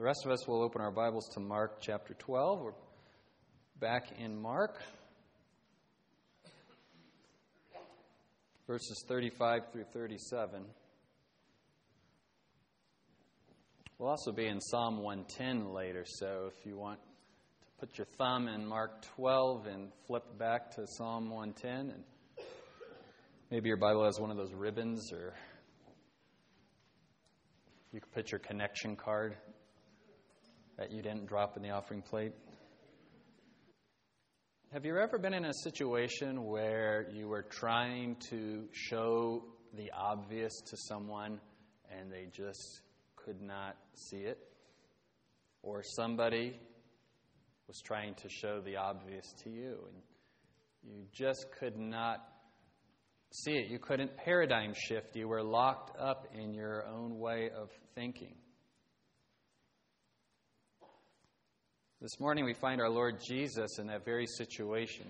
The rest of us will open our Bibles to Mark chapter 12. We're back in Mark, verses 35 through 37. We'll also be in Psalm 110 later, so if you want to put your thumb in Mark 12 and flip back to Psalm 110, and maybe your Bible has one of those ribbons, or you could put your connection card that you didn't drop in the offering plate? Have you ever been in a situation where you were trying to show the obvious to someone and they just could not see it? Or somebody was trying to show the obvious to you and you just could not see it. You couldn't paradigm shift. You were locked up in your own way of thinking. This morning we find our Lord Jesus in that very situation.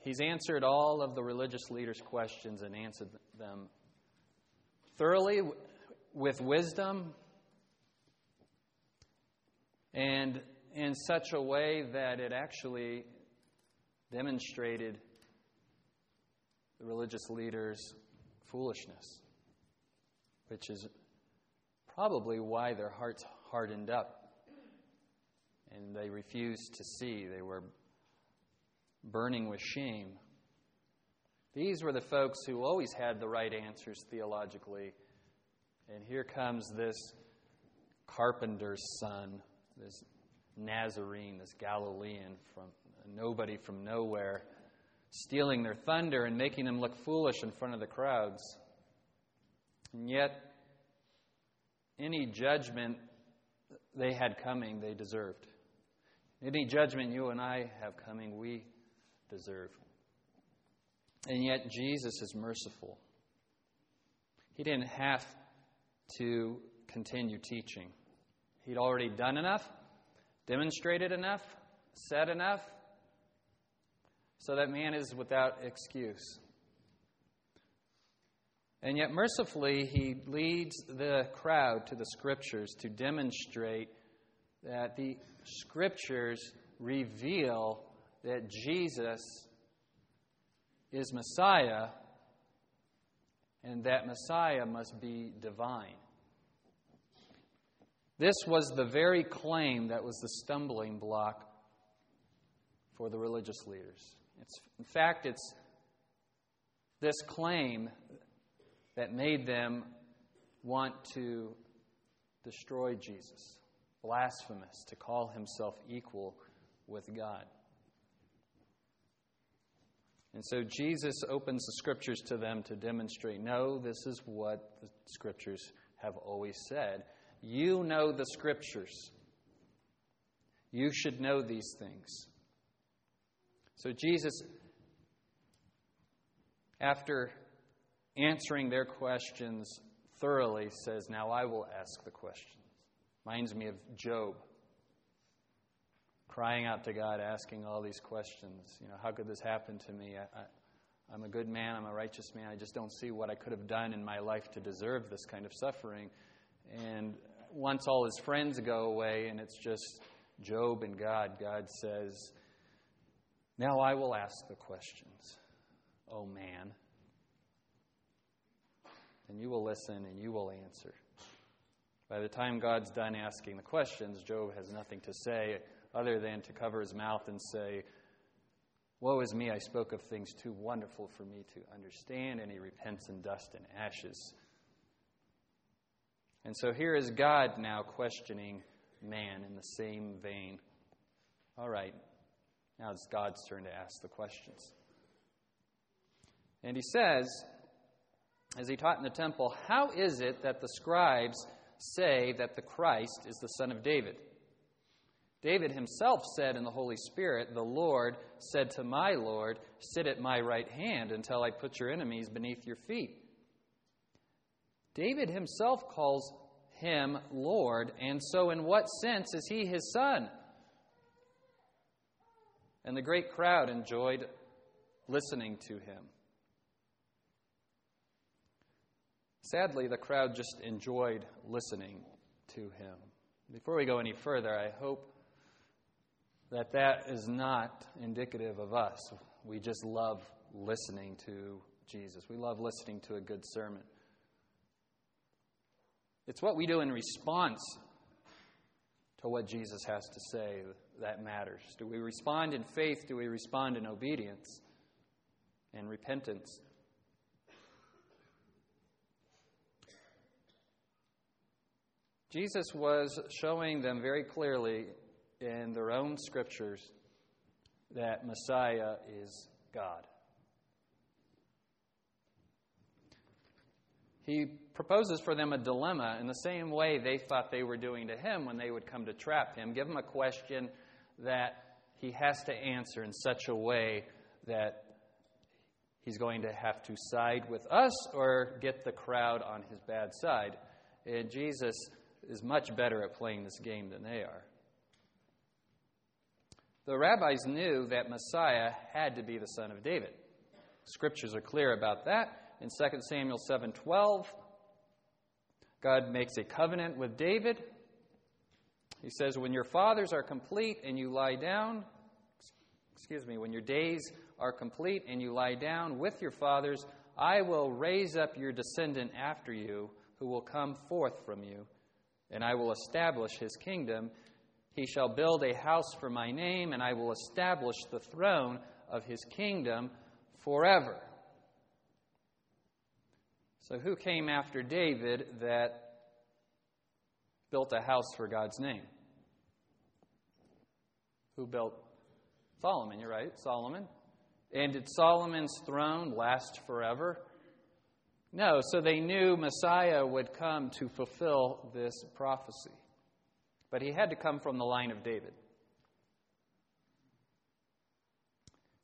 He's answered all of the religious leaders' questions and answered them thoroughly with wisdom and in such a way that it actually demonstrated the religious leaders' foolishness, which is probably why their hearts hardened up and they refused to see. They were burning with shame. These were the folks who always had the right answers theologically. And here comes this carpenter's son, this Nazarene, this Galilean from nobody from nowhere, stealing their thunder and making them look foolish in front of the crowds. And yet, any judgment they had coming, they deserved. Any judgment you and I have coming, we deserve. And yet, Jesus is merciful. He didn't have to continue teaching, He'd already done enough, demonstrated enough, said enough, so that man is without excuse. And yet, mercifully, he leads the crowd to the scriptures to demonstrate that the scriptures reveal that Jesus is Messiah and that Messiah must be divine. This was the very claim that was the stumbling block for the religious leaders. It's, in fact, it's this claim that made them want to destroy Jesus blasphemous to call himself equal with God. And so Jesus opens the scriptures to them to demonstrate no, this is what the scriptures have always said. You know the scriptures. You should know these things. So Jesus, after answering their questions thoroughly, says, Now I will ask the question. Reminds me of Job crying out to God, asking all these questions. You know, how could this happen to me? I, am a good man, I'm a righteous man. I just don't see what I could have done in my life to deserve this kind of suffering. And once all his friends go away and it's just Job and God, God says, Now I will ask the questions, oh man. And you will listen and you will answer. By the time God's done asking the questions, Job has nothing to say other than to cover his mouth and say, Woe is me, I spoke of things too wonderful for me to understand. And he repents in dust and ashes. And so here is God now questioning man in the same vein. All right, now it's God's turn to ask the questions. And he says, as he taught in the temple, How is it that the scribes say that the Christ is the Son of David. David himself said in the Holy Spirit, The Lord said to my Lord, Sit at my right hand until I put your enemies beneath your feet. David himself calls him Lord, and so in what sense is he his son? And the great crowd enjoyed listening to him. Sadly, the crowd just enjoyed listening to Him. Before we go any further, I hope that that is not indicative of us. We just love listening to Jesus, we love listening to a good sermon. It's what we do in response to what Jesus has to say that matters. Do we respond in faith? Do we respond in obedience and repentance? Jesus was showing them very clearly in their own scriptures that Messiah is God. He proposes for them a dilemma in the same way they thought they were doing to him when they would come to trap him. Give him a question that he has to answer in such a way that he's going to have to side with us or get the crowd on his bad side. And Jesus is much better at playing this game than they are. The rabbis knew that Messiah had to be the son of David. Scriptures are clear about that. In 2 Samuel 7:12, God makes a covenant with David. He says, "When your fathers are complete and you lie down, excuse me, when your days are complete and you lie down with your fathers, I will raise up your descendant after you, who will come forth from you, and I will establish his kingdom. He shall build a house for my name, and I will establish the throne of his kingdom forever. So, who came after David that built a house for God's name? Who built Solomon? You're right, Solomon. And did Solomon's throne last forever? No, so they knew Messiah would come to fulfill this prophecy. But he had to come from the line of David.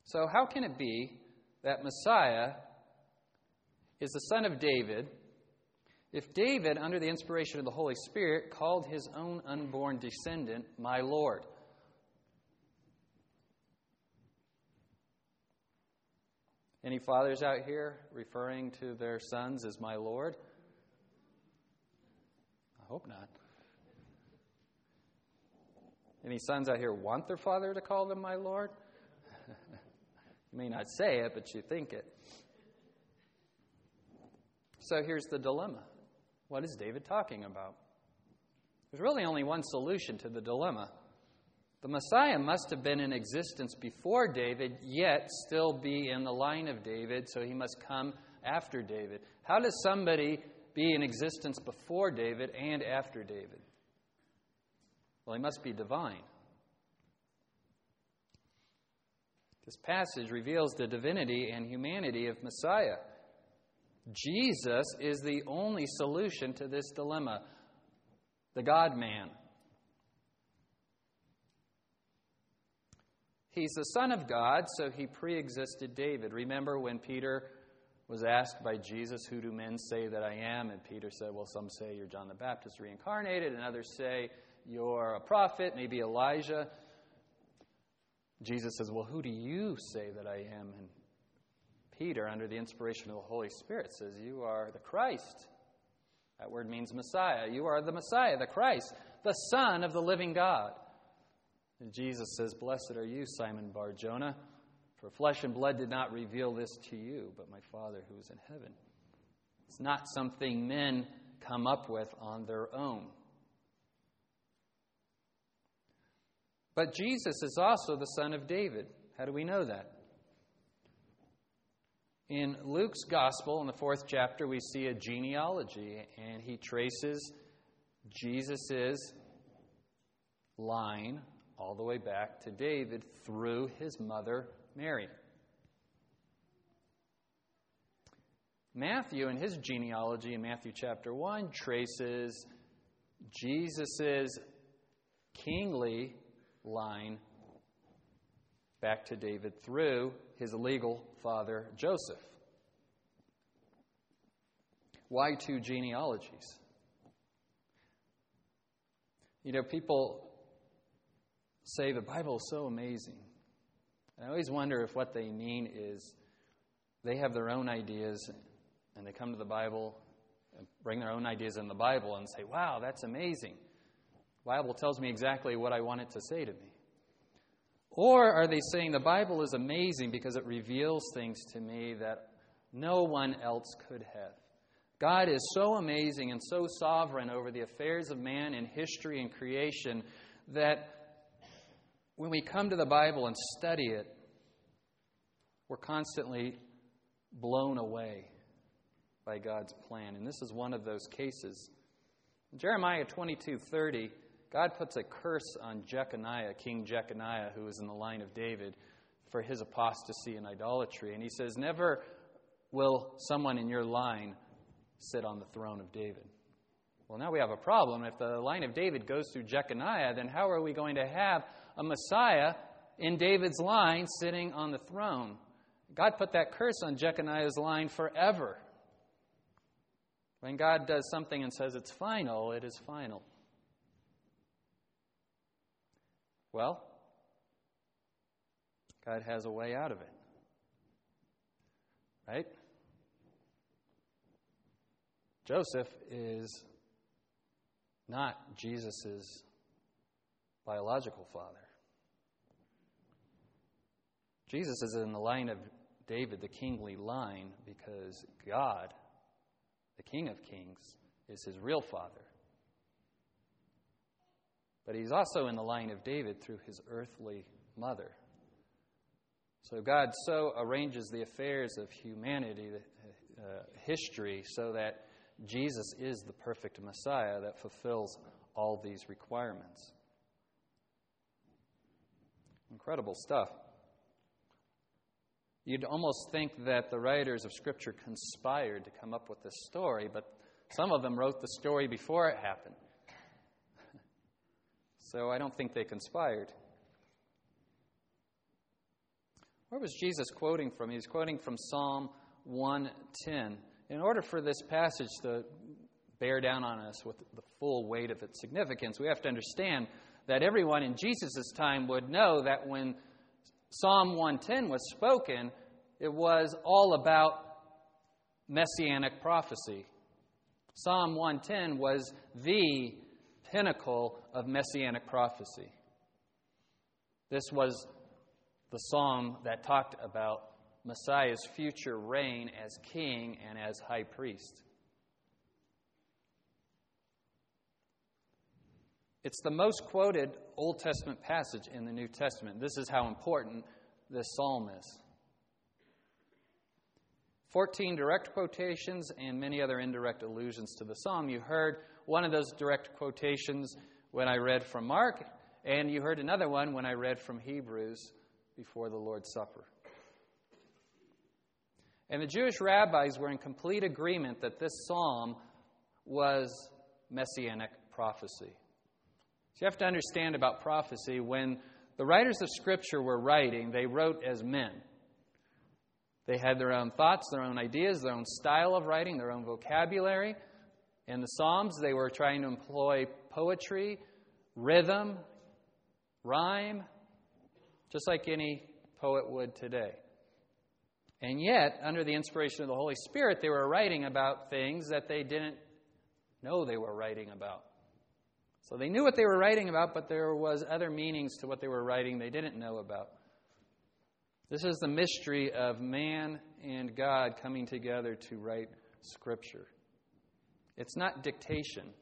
So, how can it be that Messiah is the son of David if David, under the inspiration of the Holy Spirit, called his own unborn descendant, my Lord? Any fathers out here referring to their sons as my Lord? I hope not. Any sons out here want their father to call them my Lord? you may not say it, but you think it. So here's the dilemma what is David talking about? There's really only one solution to the dilemma. The Messiah must have been in existence before David, yet still be in the line of David, so he must come after David. How does somebody be in existence before David and after David? Well, he must be divine. This passage reveals the divinity and humanity of Messiah. Jesus is the only solution to this dilemma the God man. He's the Son of God, so he pre existed David. Remember when Peter was asked by Jesus, Who do men say that I am? And Peter said, Well, some say you're John the Baptist reincarnated, and others say you're a prophet, maybe Elijah. Jesus says, Well, who do you say that I am? And Peter, under the inspiration of the Holy Spirit, says, You are the Christ. That word means Messiah. You are the Messiah, the Christ, the Son of the living God. And Jesus says, Blessed are you, Simon Bar Jonah, for flesh and blood did not reveal this to you, but my Father who is in heaven. It's not something men come up with on their own. But Jesus is also the son of David. How do we know that? In Luke's gospel, in the fourth chapter, we see a genealogy, and he traces Jesus' line all the way back to David through his mother, Mary. Matthew, in his genealogy in Matthew chapter 1, traces Jesus' kingly line back to David through his legal father, Joseph. Why two genealogies? You know, people say the Bible is so amazing. And I always wonder if what they mean is they have their own ideas and they come to the Bible and bring their own ideas in the Bible and say, wow, that's amazing. The Bible tells me exactly what I want it to say to me. Or are they saying the Bible is amazing because it reveals things to me that no one else could have? God is so amazing and so sovereign over the affairs of man and history and creation that when we come to the Bible and study it, we're constantly blown away by God's plan. And this is one of those cases. In Jeremiah 22:30, God puts a curse on Jeconiah, King Jeconiah, who was in the line of David, for his apostasy and idolatry. And he says, Never will someone in your line sit on the throne of David. Well, now we have a problem. If the line of David goes through Jeconiah, then how are we going to have a Messiah in David's line sitting on the throne? God put that curse on Jeconiah's line forever. When God does something and says it's final, it is final. Well, God has a way out of it. Right? Joseph is not Jesus' biological father. Jesus is in the line of David, the kingly line, because God, the King of Kings, is his real father. But he's also in the line of David through his earthly mother. So God so arranges the affairs of humanity, uh, history, so that Jesus is the perfect Messiah that fulfills all these requirements. Incredible stuff. You'd almost think that the writers of Scripture conspired to come up with this story, but some of them wrote the story before it happened. so I don't think they conspired. Where was Jesus quoting from? He's quoting from Psalm 110. In order for this passage to bear down on us with the full weight of its significance, we have to understand that everyone in Jesus' time would know that when Psalm 110 was spoken, it was all about messianic prophecy. Psalm 110 was the pinnacle of messianic prophecy. This was the psalm that talked about Messiah's future reign as king and as high priest. It's the most quoted Old Testament passage in the New Testament. This is how important this psalm is. 14 direct quotations and many other indirect allusions to the psalm. You heard one of those direct quotations when I read from Mark, and you heard another one when I read from Hebrews before the Lord's Supper. And the Jewish rabbis were in complete agreement that this psalm was messianic prophecy. So you have to understand about prophecy when the writers of Scripture were writing, they wrote as men. They had their own thoughts, their own ideas, their own style of writing, their own vocabulary. In the Psalms, they were trying to employ poetry, rhythm, rhyme, just like any poet would today. And yet, under the inspiration of the Holy Spirit, they were writing about things that they didn't know they were writing about. So they knew what they were writing about, but there was other meanings to what they were writing they didn't know about. This is the mystery of man and God coming together to write Scripture. It's not dictation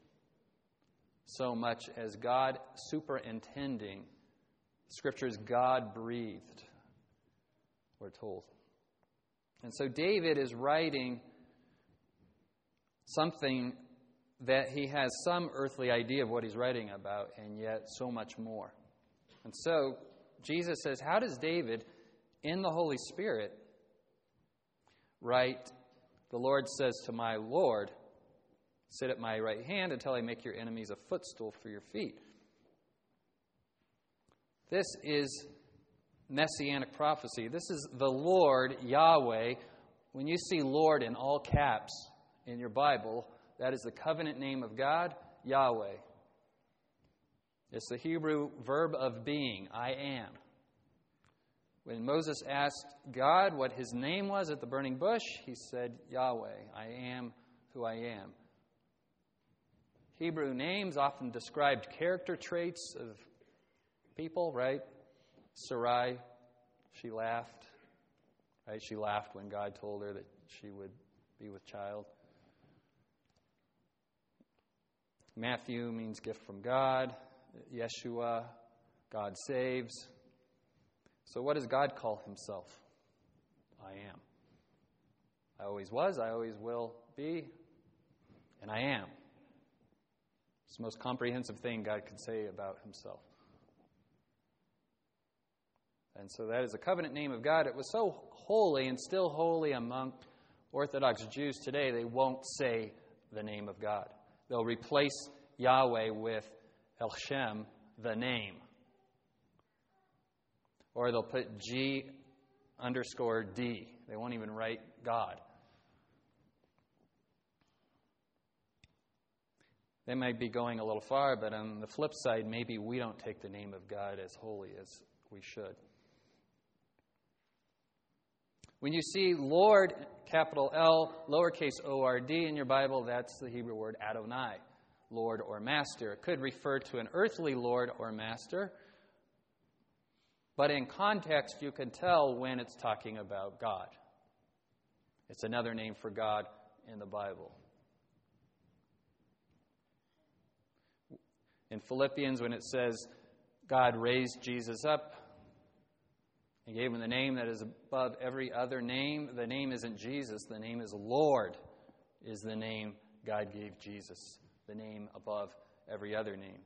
so much as God superintending. Scripture is God breathed, we're told. And so David is writing something that he has some earthly idea of what he's writing about, and yet so much more. And so Jesus says, How does David, in the Holy Spirit, write, The Lord says to my Lord, Sit at my right hand until I make your enemies a footstool for your feet? This is messianic prophecy. This is the Lord, Yahweh. When you see Lord in all caps in your Bible, that is the covenant name of God, Yahweh. It's the Hebrew verb of being, I am. When Moses asked God what his name was at the burning bush, he said, Yahweh, I am who I am. Hebrew names often described character traits of people, right? Sarai, she laughed. Right? She laughed when God told her that she would be with child. Matthew means gift from God. Yeshua, God saves. So, what does God call himself? I am. I always was, I always will be, and I am. It's the most comprehensive thing God could say about himself. And so that is the covenant name of God. It was so holy and still holy among Orthodox Jews today, they won't say the name of God. They'll replace Yahweh with El Shem, the name. Or they'll put G underscore D. They won't even write God. They might be going a little far, but on the flip side, maybe we don't take the name of God as holy as we should. When you see Lord, capital L, lowercase o r d in your Bible, that's the Hebrew word Adonai, Lord or Master. It could refer to an earthly Lord or Master, but in context, you can tell when it's talking about God. It's another name for God in the Bible. In Philippians, when it says God raised Jesus up, he gave him the name that is above every other name. The name isn't Jesus, the name is Lord, is the name God gave Jesus, the name above every other name.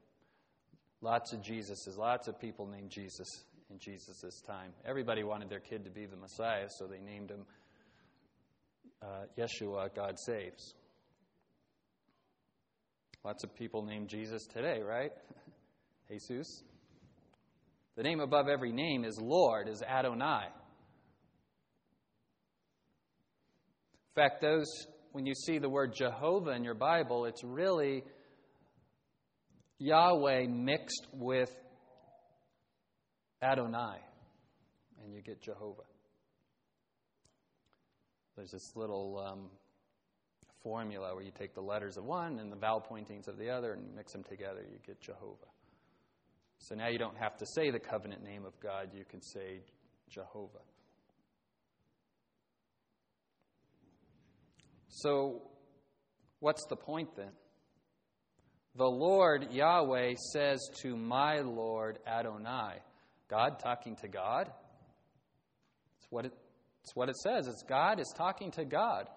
Lots of Jesuses, lots of people named Jesus in Jesus' time. Everybody wanted their kid to be the Messiah, so they named him uh, Yeshua, God saves. Lots of people named Jesus today, right? Jesus. The name above every name is Lord, is Adonai. In fact, those when you see the word Jehovah in your Bible, it's really Yahweh mixed with Adonai, and you get Jehovah. There's this little um, formula where you take the letters of one and the vowel pointings of the other and mix them together, you get Jehovah. So now you don't have to say the covenant name of God, you can say Jehovah. So, what's the point then? The Lord Yahweh says to my Lord Adonai, God talking to God? It's what it, it's what it says. It's God is talking to God.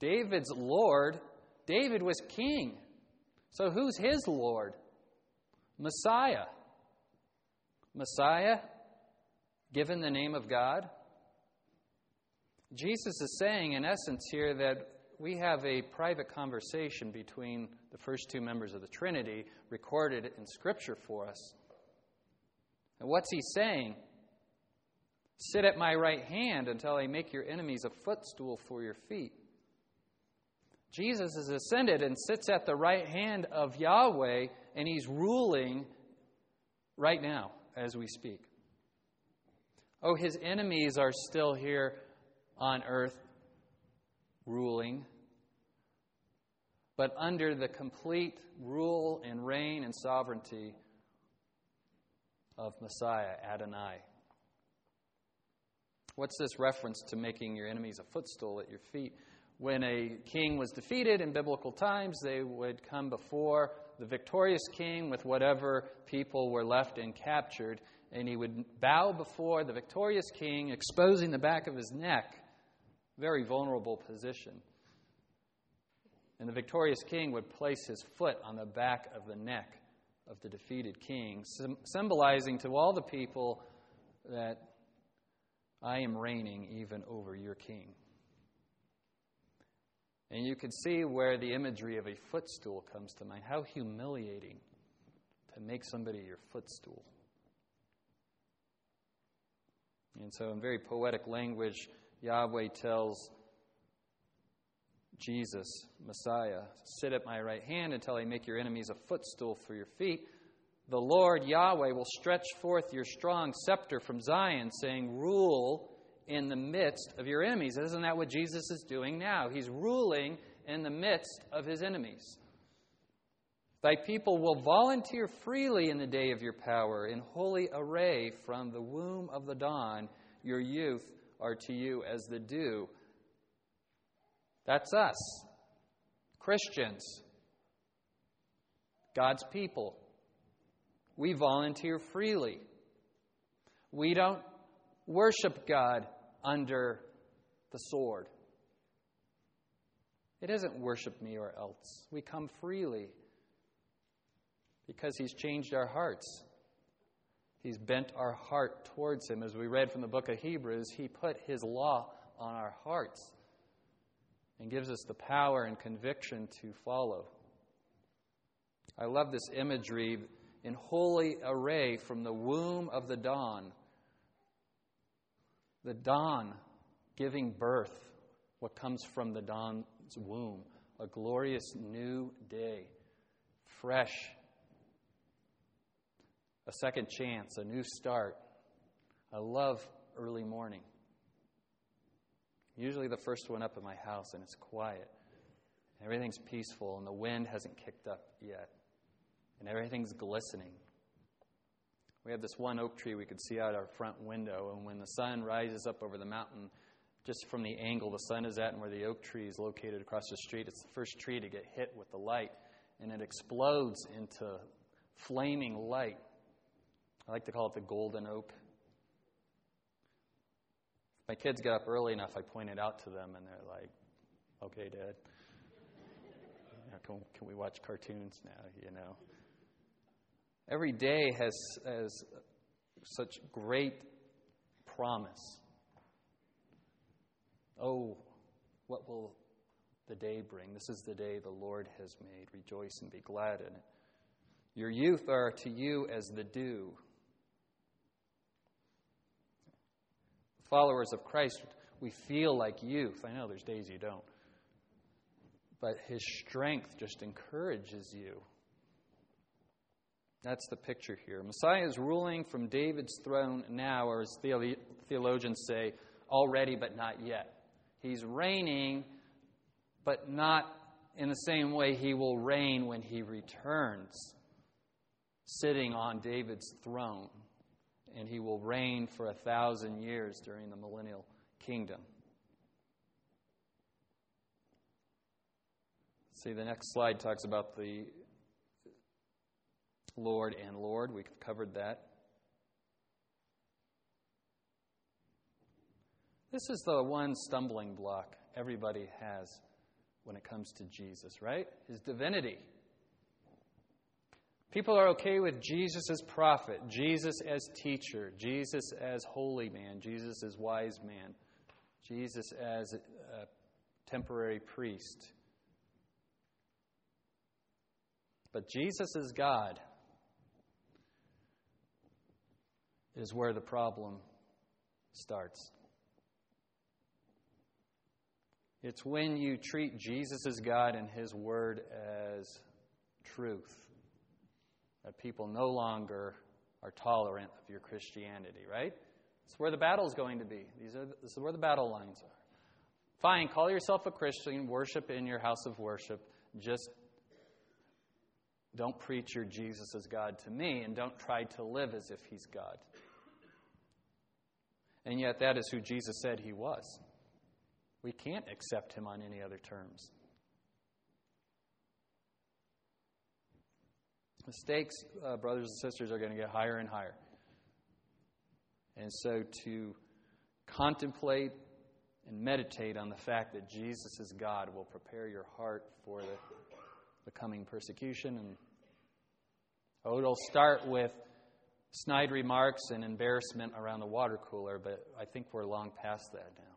David's Lord, David was king. So who's his Lord? Messiah. Messiah, given the name of God. Jesus is saying, in essence, here that we have a private conversation between the first two members of the Trinity recorded in Scripture for us. And what's he saying? Sit at my right hand until I make your enemies a footstool for your feet. Jesus has ascended and sits at the right hand of Yahweh, and he's ruling right now as we speak. Oh, his enemies are still here on earth ruling, but under the complete rule and reign and sovereignty of Messiah, Adonai. What's this reference to making your enemies a footstool at your feet? When a king was defeated in biblical times, they would come before the victorious king with whatever people were left and captured, and he would bow before the victorious king, exposing the back of his neck. Very vulnerable position. And the victorious king would place his foot on the back of the neck of the defeated king, symbolizing to all the people that I am reigning even over your king. And you can see where the imagery of a footstool comes to mind. How humiliating to make somebody your footstool. And so, in very poetic language, Yahweh tells Jesus, Messiah, sit at my right hand until I make your enemies a footstool for your feet. The Lord Yahweh will stretch forth your strong scepter from Zion, saying, Rule in the midst of your enemies. Isn't that what Jesus is doing now? He's ruling in the midst of his enemies. Thy people will volunteer freely in the day of your power, in holy array from the womb of the dawn. Your youth are to you as the dew. That's us, Christians, God's people. We volunteer freely. We don't worship God under the sword. It isn't worship me or else. We come freely because He's changed our hearts. He's bent our heart towards Him. As we read from the book of Hebrews, He put His law on our hearts and gives us the power and conviction to follow. I love this imagery in holy array from the womb of the dawn. The dawn giving birth, what comes from the dawn's womb, a glorious new day, fresh a second chance, a new start. I love early morning. Usually the first one up in my house, and it's quiet. Everything's peaceful, and the wind hasn't kicked up yet. And everything's glistening. We have this one oak tree we could see out our front window, and when the sun rises up over the mountain, just from the angle the sun is at and where the oak tree is located across the street, it's the first tree to get hit with the light, and it explodes into flaming light. I like to call it the golden oak. My kids get up early enough, I point it out to them, and they're like, okay, Dad. can, can we watch cartoons now, you know? Every day has, has such great promise. Oh, what will the day bring? This is the day the Lord has made. Rejoice and be glad in it. Your youth are to you as the dew. followers of Christ, we feel like youth. I know there's days you don't. But his strength just encourages you. That's the picture here. Messiah is ruling from David's throne now, or as theologians say, already but not yet. He's reigning, but not in the same way he will reign when he returns, sitting on David's throne and he will reign for a thousand years during the millennial kingdom. See, the next slide talks about the Lord and Lord. We've covered that. This is the one stumbling block everybody has when it comes to Jesus, right? His divinity. People are okay with Jesus as prophet, Jesus as teacher, Jesus as holy man, Jesus as wise man, Jesus as a temporary priest. But Jesus is God is where the problem starts. It's when you treat Jesus as God and His Word as truth that people no longer are tolerant of your Christianity, right? It's where the battle is going to be. These are, this is where the battle lines are. Fine, call yourself a Christian, worship in your house of worship. Just don't preach your Jesus as God to me, and don't try to live as if He's God. And yet, that is who Jesus said He was. We can't accept Him on any other terms. The stakes, uh, brothers and sisters, are going to get higher and higher. And so to contemplate and meditate on the fact that Jesus is God will prepare your heart for the, the coming persecution. And oh, it'll start with snide remarks and embarrassment around the water cooler, but I think we're long past that now.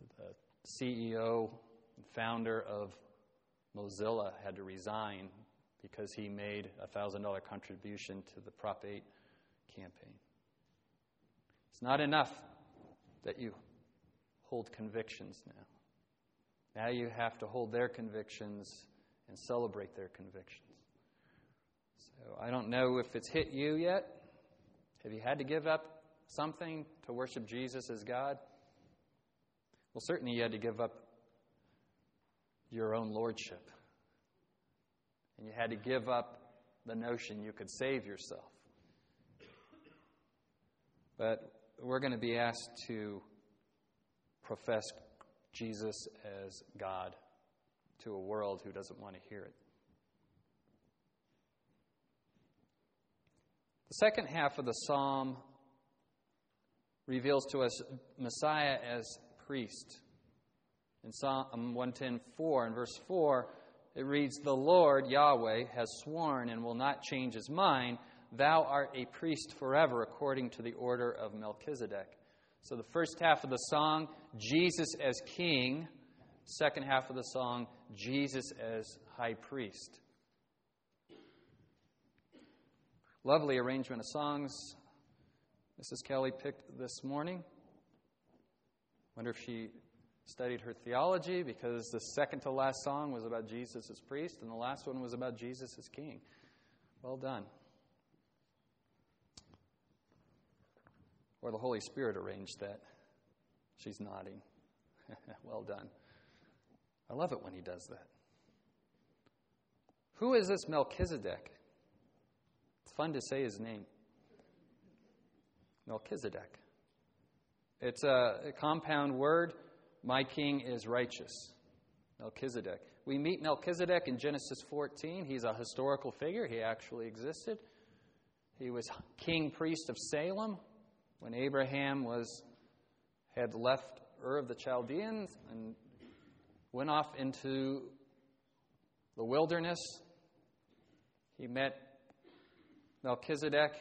So the CEO and founder of Mozilla had to resign because he made a $1,000 contribution to the Prop 8 campaign. It's not enough that you hold convictions now. Now you have to hold their convictions and celebrate their convictions. So I don't know if it's hit you yet. Have you had to give up something to worship Jesus as God? Well, certainly you had to give up your own lordship, and you had to give up the notion you could save yourself. But we're going to be asked to profess Jesus as God to a world who doesn't want to hear it. The second half of the psalm reveals to us Messiah as priest. In Psalm 110:4 and verse 4, it reads, "The Lord Yahweh has sworn and will not change his mind, thou art a priest forever according to the order of Melchizedek." So the first half of the song, Jesus as king, second half of the song, Jesus as high priest. Lovely arrangement of songs Mrs. Kelly picked this morning. Wonder if she studied her theology because the second to last song was about Jesus as priest and the last one was about Jesus as king. Well done. Or the Holy Spirit arranged that. She's nodding. well done. I love it when he does that. Who is this Melchizedek? It's fun to say his name. Melchizedek. It's a compound word. My king is righteous. Melchizedek. We meet Melchizedek in Genesis 14. He's a historical figure. He actually existed. He was king priest of Salem when Abraham was had left Ur of the Chaldeans and went off into the wilderness. He met Melchizedek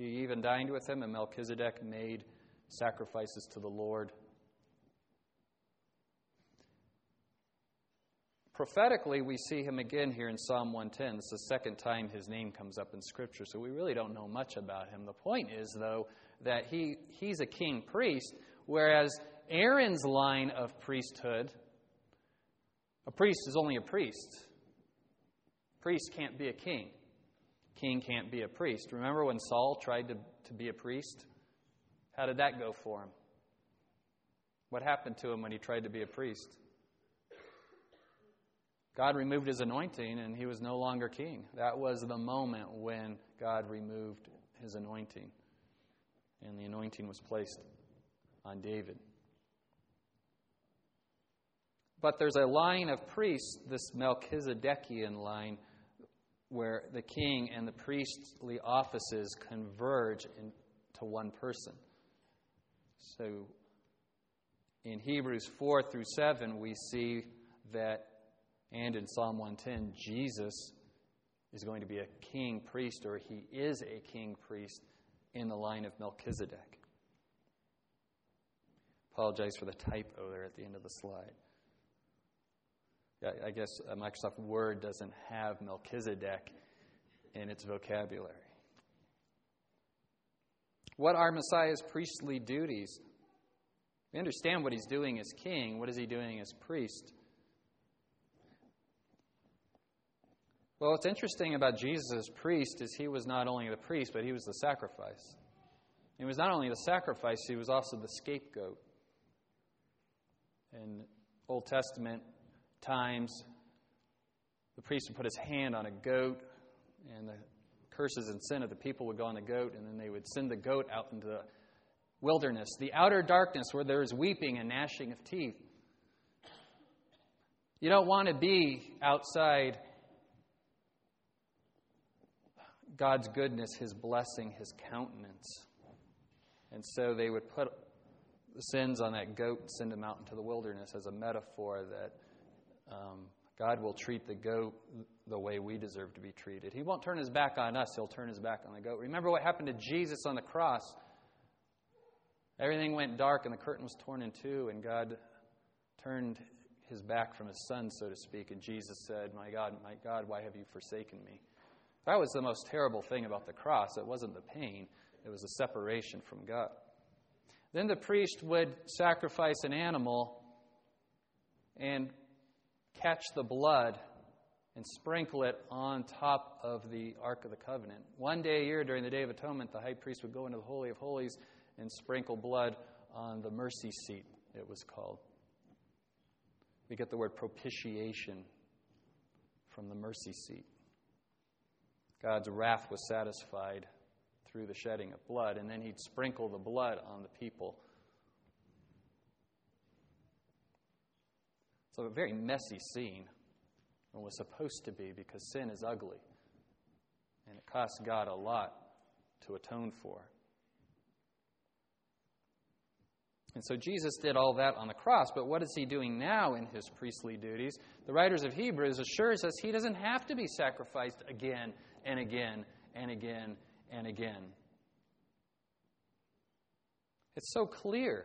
he even dined with him, and Melchizedek made sacrifices to the Lord. Prophetically, we see him again here in Psalm 110. This is the second time his name comes up in Scripture, so we really don't know much about him. The point is, though, that he, he's a king priest, whereas Aaron's line of priesthood, a priest is only a priest. Priest can't be a king king can't be a priest. Remember when Saul tried to, to be a priest? How did that go for him? What happened to him when he tried to be a priest? God removed his anointing and he was no longer king. That was the moment when God removed his anointing. And the anointing was placed on David. But there's a line of priests, this Melchizedekian line, where the king and the priestly offices converge into one person. So in Hebrews 4 through 7, we see that, and in Psalm 110, Jesus is going to be a king priest, or he is a king priest in the line of Melchizedek. Apologize for the typo there at the end of the slide. I guess uh, Microsoft Word doesn't have Melchizedek in its vocabulary. What are Messiah's priestly duties? We understand what he's doing as king. What is he doing as priest? Well, what's interesting about Jesus as priest is he was not only the priest, but he was the sacrifice. He was not only the sacrifice, he was also the scapegoat. In Old Testament, times, the priest would put his hand on a goat, and the curses and sin of the people would go on the goat, and then they would send the goat out into the wilderness, the outer darkness where there is weeping and gnashing of teeth. You don't want to be outside God's goodness, His blessing, His countenance. And so they would put the sins on that goat send him out into the wilderness as a metaphor that um, God will treat the goat the way we deserve to be treated. He won't turn his back on us, he'll turn his back on the goat. Remember what happened to Jesus on the cross? Everything went dark and the curtain was torn in two, and God turned his back from his son, so to speak, and Jesus said, My God, my God, why have you forsaken me? That was the most terrible thing about the cross. It wasn't the pain, it was the separation from God. Then the priest would sacrifice an animal and catch the blood and sprinkle it on top of the Ark of the Covenant. One day a year during the Day of Atonement, the high priest would go into the Holy of Holies and sprinkle blood on the mercy seat, it was called. We get the word propitiation from the mercy seat. God's wrath was satisfied through the shedding of blood, and then he'd sprinkle the blood on the people. So, a very messy scene, or was supposed to be, because sin is ugly. And it costs God a lot to atone for. And so Jesus did all that on the cross, but what is he doing now in his priestly duties? The writers of Hebrews assures us he doesn't have to be sacrificed again and again and again and again. It's so clear.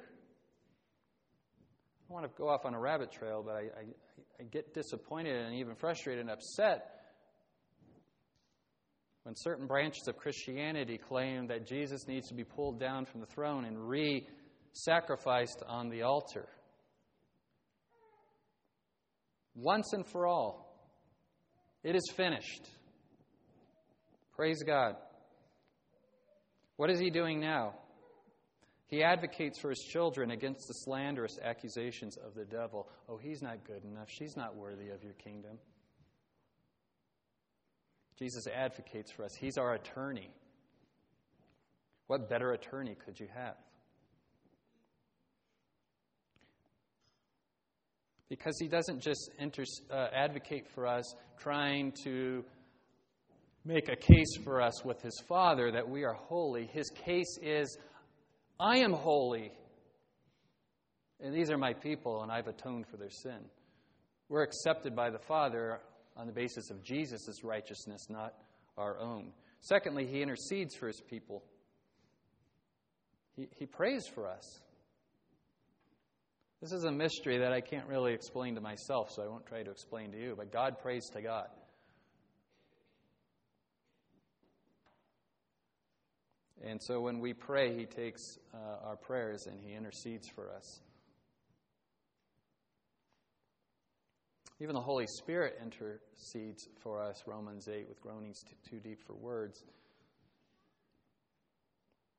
I want to go off on a rabbit trail, but I, I, I get disappointed and even frustrated and upset when certain branches of Christianity claim that Jesus needs to be pulled down from the throne and re sacrificed on the altar. Once and for all, it is finished. Praise God. What is he doing now? He advocates for his children against the slanderous accusations of the devil. Oh, he's not good enough. She's not worthy of your kingdom. Jesus advocates for us. He's our attorney. What better attorney could you have? Because he doesn't just uh, advocate for us trying to make a case for us with his Father that we are holy. His case is, I am holy, and these are my people, and I've atoned for their sin. We're accepted by the Father on the basis of Jesus' righteousness, not our own. Secondly, he intercedes for his people. He, he prays for us. This is a mystery that I can't really explain to myself, so I won't try to explain to you, but God prays to God. And so when we pray, He takes uh, our prayers and He intercedes for us. Even the Holy Spirit intercedes for us, Romans 8, with groanings too deep for words.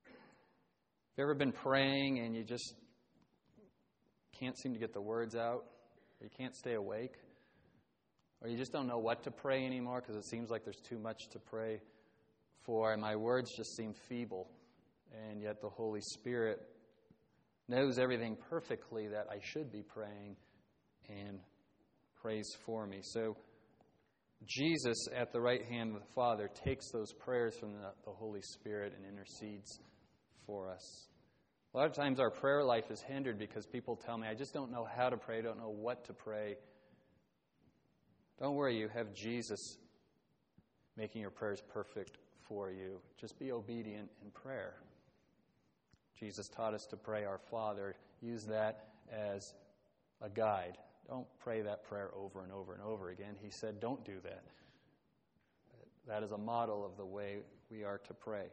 Have you ever been praying and you just can't seem to get the words out, or you can't stay awake, or you just don't know what to pray anymore because it seems like there's too much to pray for, and my words just seem feeble, and yet the Holy Spirit knows everything perfectly that I should be praying and prays for me. So, Jesus, at the right hand of the Father, takes those prayers from the, the Holy Spirit and intercedes for us. A lot of times our prayer life is hindered because people tell me, I just don't know how to pray, I don't know what to pray. Don't worry, you have Jesus making your prayers perfect for you. Just be obedient in prayer. Jesus taught us to pray our Father. Use that as a guide. Don't pray that prayer over and over and over again. He said, don't do that. That is a model of the way we are to pray.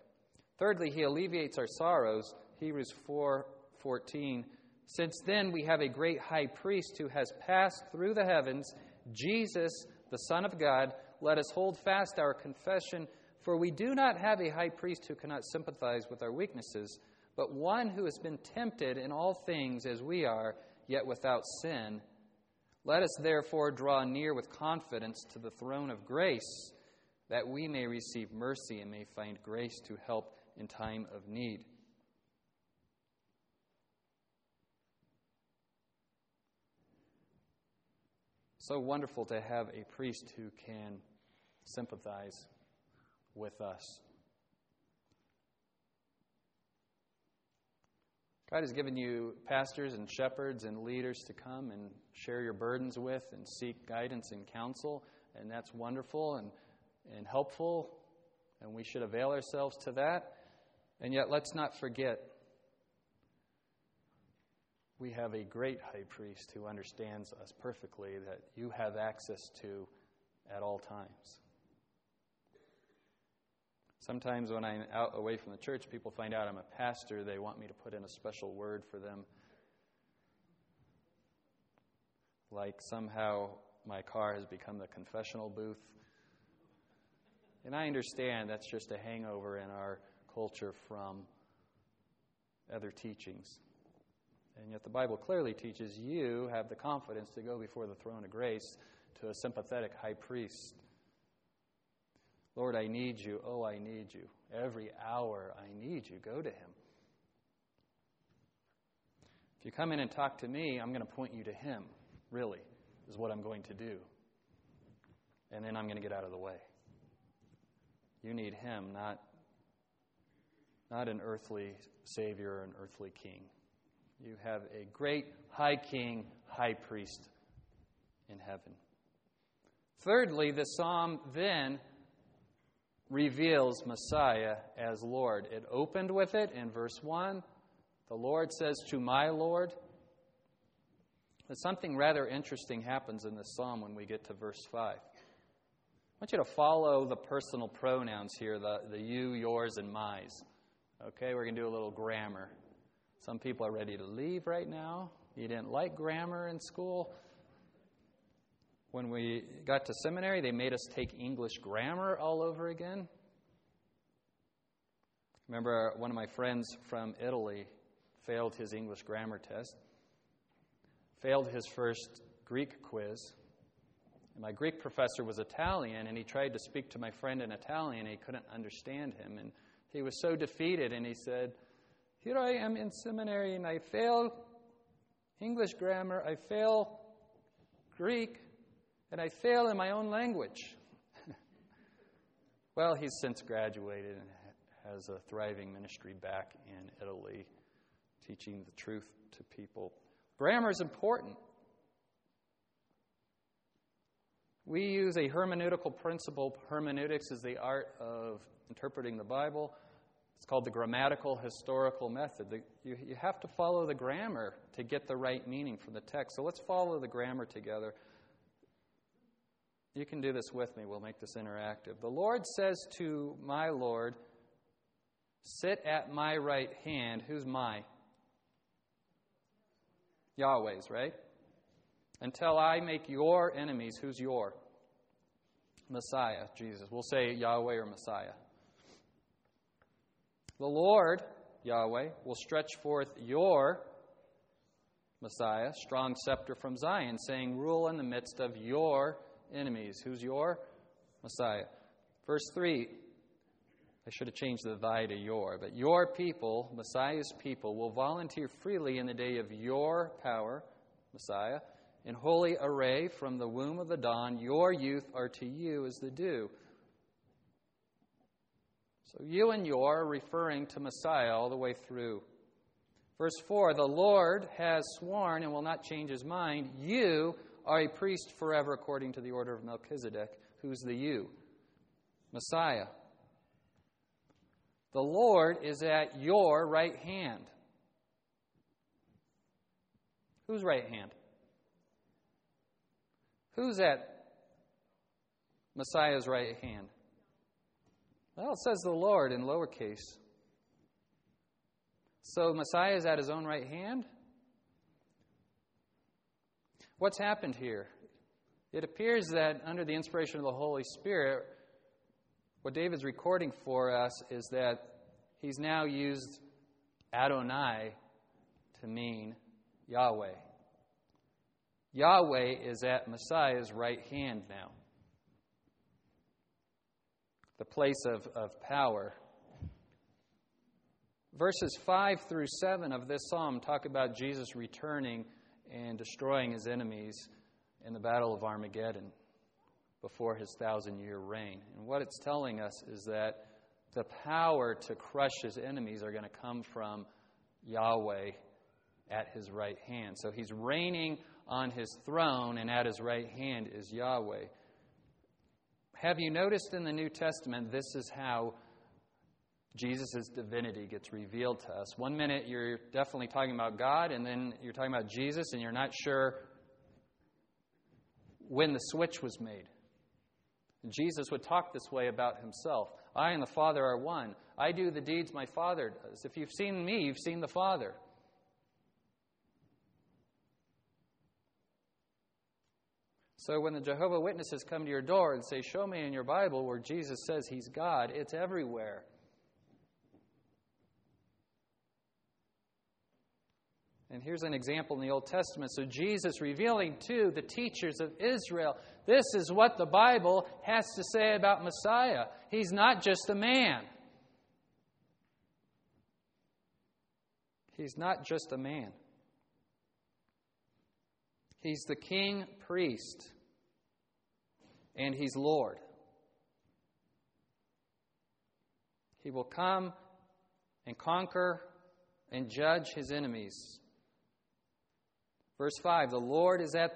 Thirdly, he alleviates our sorrows. Hebrews 4:14. Since then we have a great high priest who has passed through the heavens, Jesus, the Son of God. Let us hold fast our confession, for we do not have a high priest who cannot sympathize with our weaknesses, but one who has been tempted in all things as we are, yet without sin. Let us therefore draw near with confidence to the throne of grace, that we may receive mercy and may find grace to help in time of need. So wonderful to have a priest who can sympathize with us. God has given you pastors and shepherds and leaders to come and share your burdens with and seek guidance and counsel, and that's wonderful and, and helpful, and we should avail ourselves to that. And yet, let's not forget we have a great high priest who understands us perfectly that you have access to at all times. Sometimes when I'm out away from the church, people find out I'm a pastor. They want me to put in a special word for them. Like somehow my car has become the confessional booth. And I understand that's just a hangover in our culture from other teachings. And yet the Bible clearly teaches you have the confidence to go before the throne of grace to a sympathetic high priest. Lord, I need you. Oh, I need you. Every hour I need you. Go to him. If you come in and talk to me, I'm going to point you to him, really, is what I'm going to do. And then I'm going to get out of the way. You need him, not, not an earthly savior or an earthly king. You have a great high king, high priest in heaven. Thirdly, the psalm then reveals Messiah as Lord. It opened with it in verse 1. The Lord says to my Lord. But something rather interesting happens in this psalm when we get to verse 5. I want you to follow the personal pronouns here the, the you, yours, and my's. Okay, we're going to do a little grammar. Some people are ready to leave right now. You didn't like grammar in school. When we got to seminary, they made us take English grammar all over again. Remember, one of my friends from Italy failed his English grammar test, failed his first Greek quiz. And my Greek professor was Italian, and he tried to speak to my friend in Italian, and he couldn't understand him. And he was so defeated, and he said, Here I am in seminary, and I fail English grammar, I fail Greek, and I fail in my own language. well, he's since graduated and has a thriving ministry back in Italy, teaching the truth to people. Grammar is important. We use a hermeneutical principle. Hermeneutics is the art of interpreting the Bible. It's called the grammatical historical method. The, you, you have to follow the grammar to get the right meaning from the text. So let's follow the grammar together. You can do this with me. We'll make this interactive. The Lord says to my Lord, Sit at my right hand. Who's my? Yahweh's, right? Until I make your enemies. Who's your? Messiah, Jesus. We'll say Yahweh or Messiah. The Lord, Yahweh, will stretch forth your Messiah, strong scepter from Zion, saying, Rule in the midst of your enemies. Who's your? Messiah. Verse 3. I should have changed the thy to your, but your people, Messiah's people, will volunteer freely in the day of your power, Messiah, in holy array from the womb of the dawn. Your youth are to you as the dew. So you and your are referring to Messiah all the way through. Verse 4 The Lord has sworn and will not change his mind. You are a priest forever according to the order of Melchizedek. Who's the you? Messiah. The Lord is at your right hand. Whose right hand? Who's at Messiah's right hand? Well, it says the Lord in lowercase. So Messiah is at his own right hand? What's happened here? It appears that under the inspiration of the Holy Spirit, what David's recording for us is that he's now used Adonai to mean Yahweh. Yahweh is at Messiah's right hand now, the place of, of power. Verses 5 through 7 of this psalm talk about Jesus returning and destroying his enemies in the Battle of Armageddon before his thousand year reign. And what it's telling us is that the power to crush his enemies are going to come from Yahweh at his right hand. So he's reigning on his throne, and at his right hand is Yahweh. Have you noticed in the New Testament, this is how Jesus' divinity gets revealed to us. One minute you're definitely talking about God, and then you're talking about Jesus, and you're not sure when the switch was made. Jesus would talk this way about himself I and the Father are one. I do the deeds my Father does. If you've seen me, you've seen the Father. So when the Jehovah Witnesses come to your door and say, Show me in your Bible where Jesus says he's God, it's everywhere. And here's an example in the Old Testament. So, Jesus revealing to the teachers of Israel this is what the Bible has to say about Messiah. He's not just a man, he's not just a man. He's the king priest, and he's Lord. He will come and conquer and judge his enemies. Verse 5 The Lord is at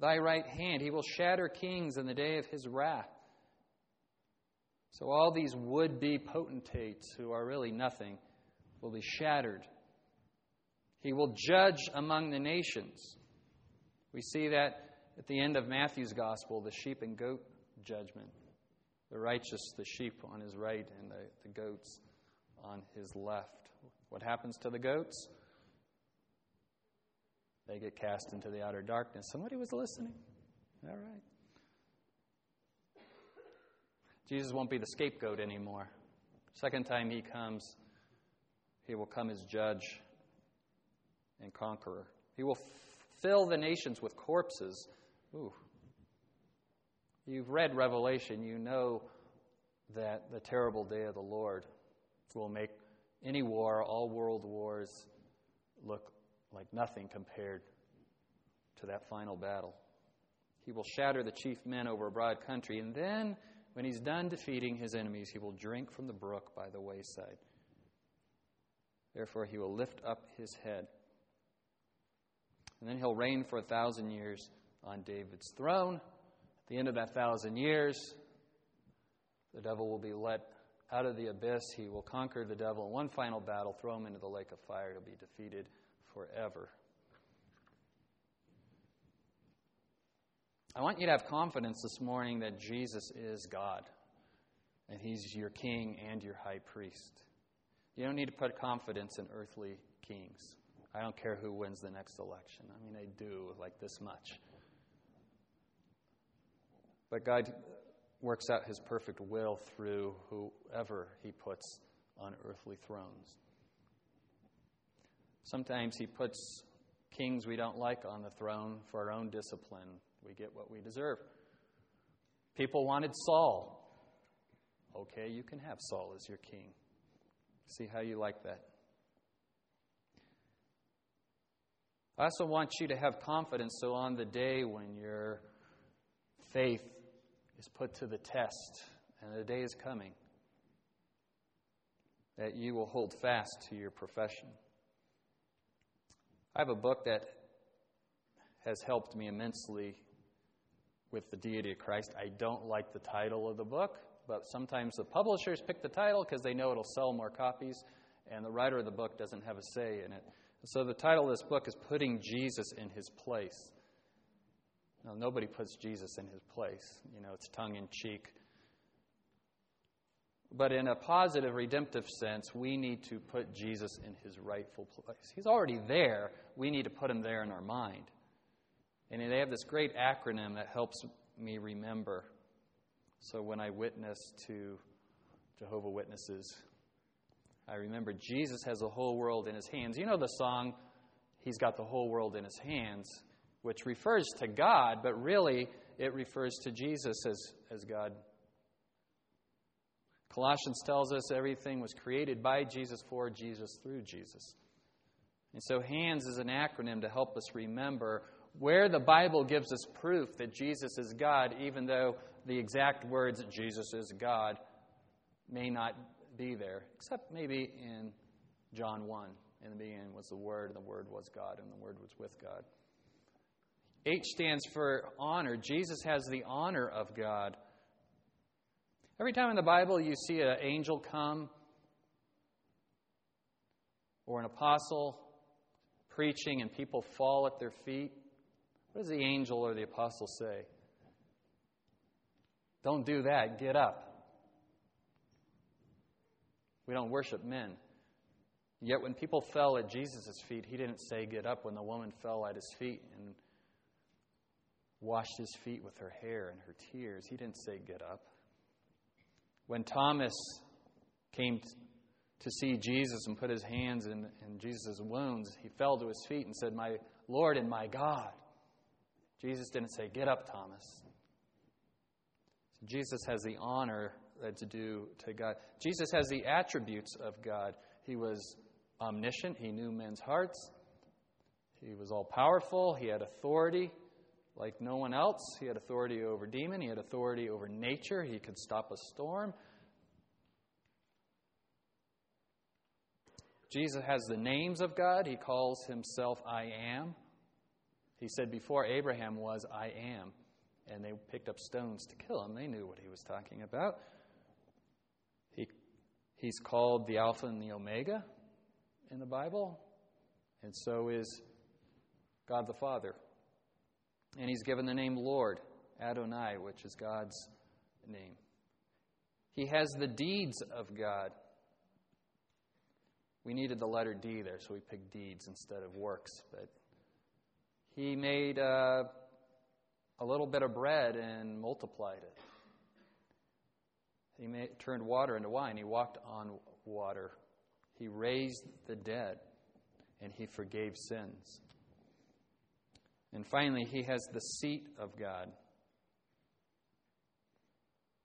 thy right hand. He will shatter kings in the day of his wrath. So, all these would be potentates who are really nothing will be shattered. He will judge among the nations. We see that at the end of Matthew's gospel, the sheep and goat judgment. The righteous, the sheep on his right, and the, the goats on his left. What happens to the goats? They get cast into the outer darkness. Somebody was listening. All right. Jesus won't be the scapegoat anymore. Second time he comes, he will come as judge and conqueror. He will fill the nations with corpses. Ooh. You've read Revelation, you know that the terrible day of the Lord will make any war, all world wars, look like nothing compared to that final battle. He will shatter the chief men over a broad country, and then, when he's done defeating his enemies, he will drink from the brook by the wayside. Therefore, he will lift up his head. And then he'll reign for a thousand years on David's throne. At the end of that thousand years, the devil will be let out of the abyss. He will conquer the devil in one final battle, throw him into the lake of fire. He'll be defeated forever. I want you to have confidence this morning that Jesus is God and He's your King and your high priest. You don't need to put confidence in earthly kings. I don't care who wins the next election. I mean, I do like this much. But God works out His perfect will through whoever He puts on earthly thrones. Sometimes He puts kings we don't like on the throne for our own discipline. We get what we deserve. People wanted Saul. Okay, you can have Saul as your king. See how you like that. I also want you to have confidence so on the day when your faith is put to the test, and the day is coming, that you will hold fast to your profession. I have a book that has helped me immensely with the deity of Christ. I don't like the title of the book, but sometimes the publishers pick the title because they know it'll sell more copies, and the writer of the book doesn't have a say in it. So the title of this book is Putting Jesus in His Place. Now, nobody puts Jesus in his place. You know, it's tongue in cheek. But in a positive, redemptive sense, we need to put Jesus in his rightful place. He's already there. We need to put him there in our mind. And they have this great acronym that helps me remember. So when I witness to Jehovah Witnesses, I remember Jesus has the whole world in his hands. You know the song, He's got the whole world in his hands, which refers to God, but really it refers to Jesus as, as God. Colossians tells us everything was created by Jesus, for Jesus, through Jesus. And so, HANDS is an acronym to help us remember where the Bible gives us proof that Jesus is God, even though the exact words, Jesus is God, may not be there, except maybe in John 1. In the beginning was the Word, and the Word was God, and the Word was with God. H stands for honor. Jesus has the honor of God. Every time in the Bible you see an angel come or an apostle preaching and people fall at their feet, what does the angel or the apostle say? Don't do that. Get up. We don't worship men. Yet when people fell at Jesus' feet, he didn't say, Get up. When the woman fell at his feet and washed his feet with her hair and her tears, he didn't say, Get up. When Thomas came to see Jesus and put his hands in, in Jesus' wounds, he fell to his feet and said, My Lord and my God. Jesus didn't say, Get up, Thomas. Jesus has the honor that's due to God. Jesus has the attributes of God. He was omniscient, he knew men's hearts, he was all powerful, he had authority like no one else. He had authority over demon, he had authority over nature, he could stop a storm. Jesus has the names of God. He calls himself I am. He said, Before Abraham was, I am. And they picked up stones to kill him. They knew what he was talking about. He, he's called the Alpha and the Omega in the Bible, and so is God the Father. And he's given the name Lord, Adonai, which is God's name. He has the deeds of God. We needed the letter D there, so we picked deeds instead of works. But he made uh, a little bit of bread and multiplied it. He made, turned water into wine. He walked on water. He raised the dead, and he forgave sins. And finally, he has the seat of God.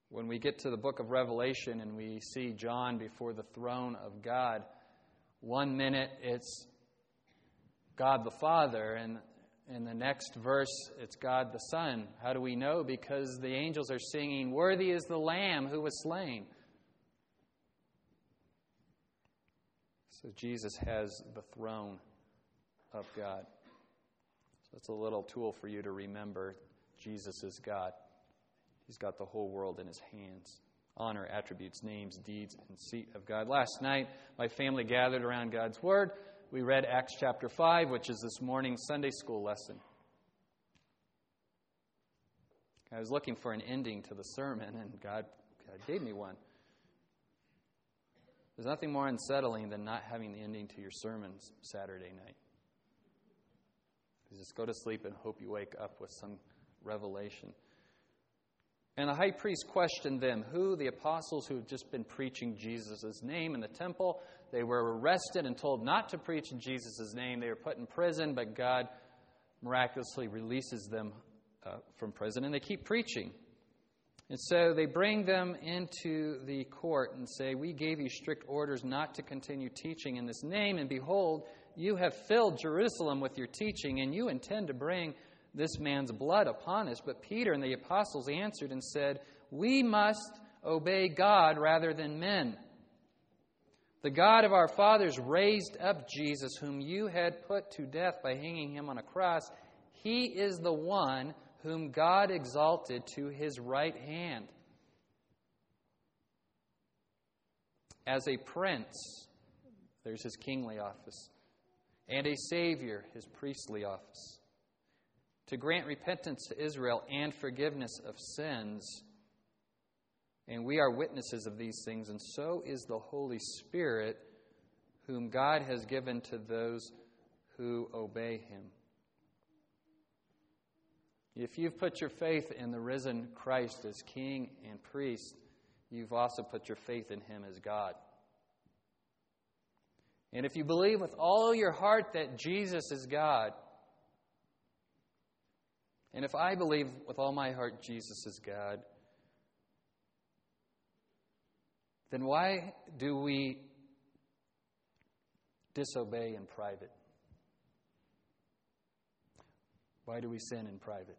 When we get to the book of Revelation and we see John before the throne of God, one minute it's God the Father, and in the next verse it's God the Son. How do we know? Because the angels are singing, Worthy is the Lamb who was slain. So Jesus has the throne of God. So it's a little tool for you to remember Jesus is God. He's got the whole world in his hands honor, attributes, names, deeds, and seat of God. Last night, my family gathered around God's Word. We read Acts chapter 5, which is this morning's Sunday school lesson. I was looking for an ending to the sermon, and God, God gave me one. There's nothing more unsettling than not having the ending to your sermons Saturday night. You just go to sleep and hope you wake up with some revelation. And the high priest questioned them, who? The apostles who had just been preaching Jesus' name in the temple. They were arrested and told not to preach in Jesus' name. They were put in prison, but God miraculously releases them uh, from prison, and they keep preaching. And so they bring them into the court and say, We gave you strict orders not to continue teaching in this name, and behold, you have filled Jerusalem with your teaching, and you intend to bring this man's blood upon us. But Peter and the apostles answered and said, We must obey God rather than men. The God of our fathers raised up Jesus, whom you had put to death by hanging him on a cross. He is the one whom God exalted to his right hand. As a prince, there's his kingly office, and a savior, his priestly office to grant repentance to Israel and forgiveness of sins. And we are witnesses of these things, and so is the Holy Spirit, whom God has given to those who obey him. If you've put your faith in the risen Christ as King and priest, you've also put your faith in him as God. And if you believe with all your heart that Jesus is God, and if I believe with all my heart Jesus is God, then why do we disobey in private? Why do we sin in private?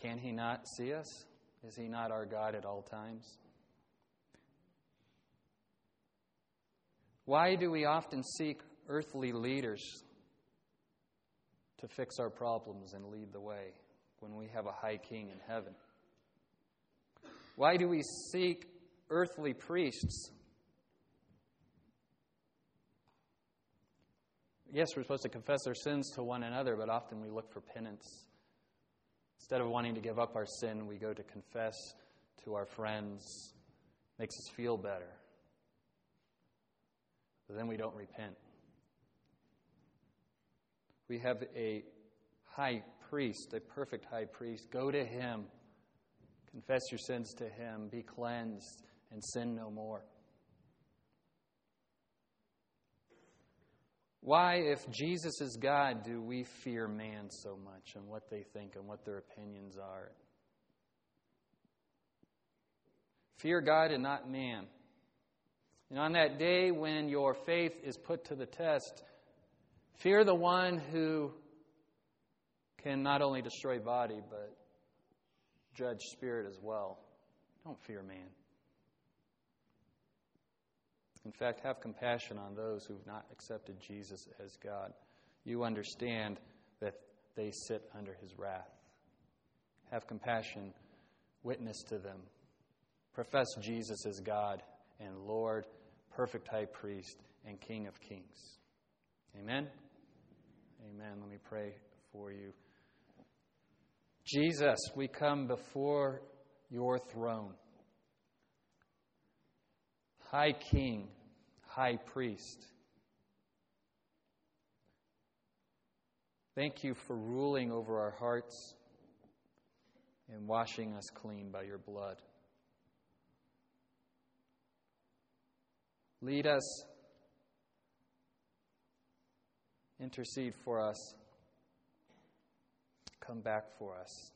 Can He not see us? Is He not our God at all times? Why do we often seek earthly leaders to fix our problems and lead the way when we have a high king in heaven? Why do we seek earthly priests? Yes, we're supposed to confess our sins to one another, but often we look for penance. Instead of wanting to give up our sin, we go to confess to our friends. It Makes us feel better. But then we don't repent. We have a high priest, a perfect high priest. Go to him. Confess your sins to him. Be cleansed and sin no more. Why, if Jesus is God, do we fear man so much and what they think and what their opinions are? Fear God and not man. And on that day when your faith is put to the test, fear the one who can not only destroy body, but judge spirit as well. Don't fear man. In fact, have compassion on those who've not accepted Jesus as God. You understand that they sit under his wrath. Have compassion, witness to them. Profess Jesus as God and Lord, perfect high priest, and King of kings. Amen? Amen. Let me pray for you. Jesus, we come before your throne. High King, High Priest. Thank you for ruling over our hearts and washing us clean by your blood. Lead us, intercede for us, come back for us.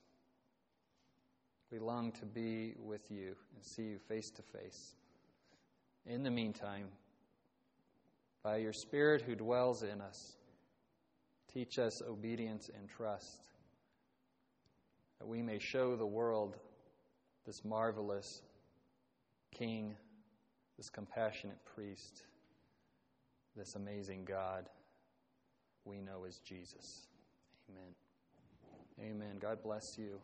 We long to be with you and see you face to face. In the meantime, by your Spirit who dwells in us, teach us obedience and trust, that we may show the world this marvelous King, this compassionate priest, this amazing God we know as Jesus. Amen. Amen. God bless you.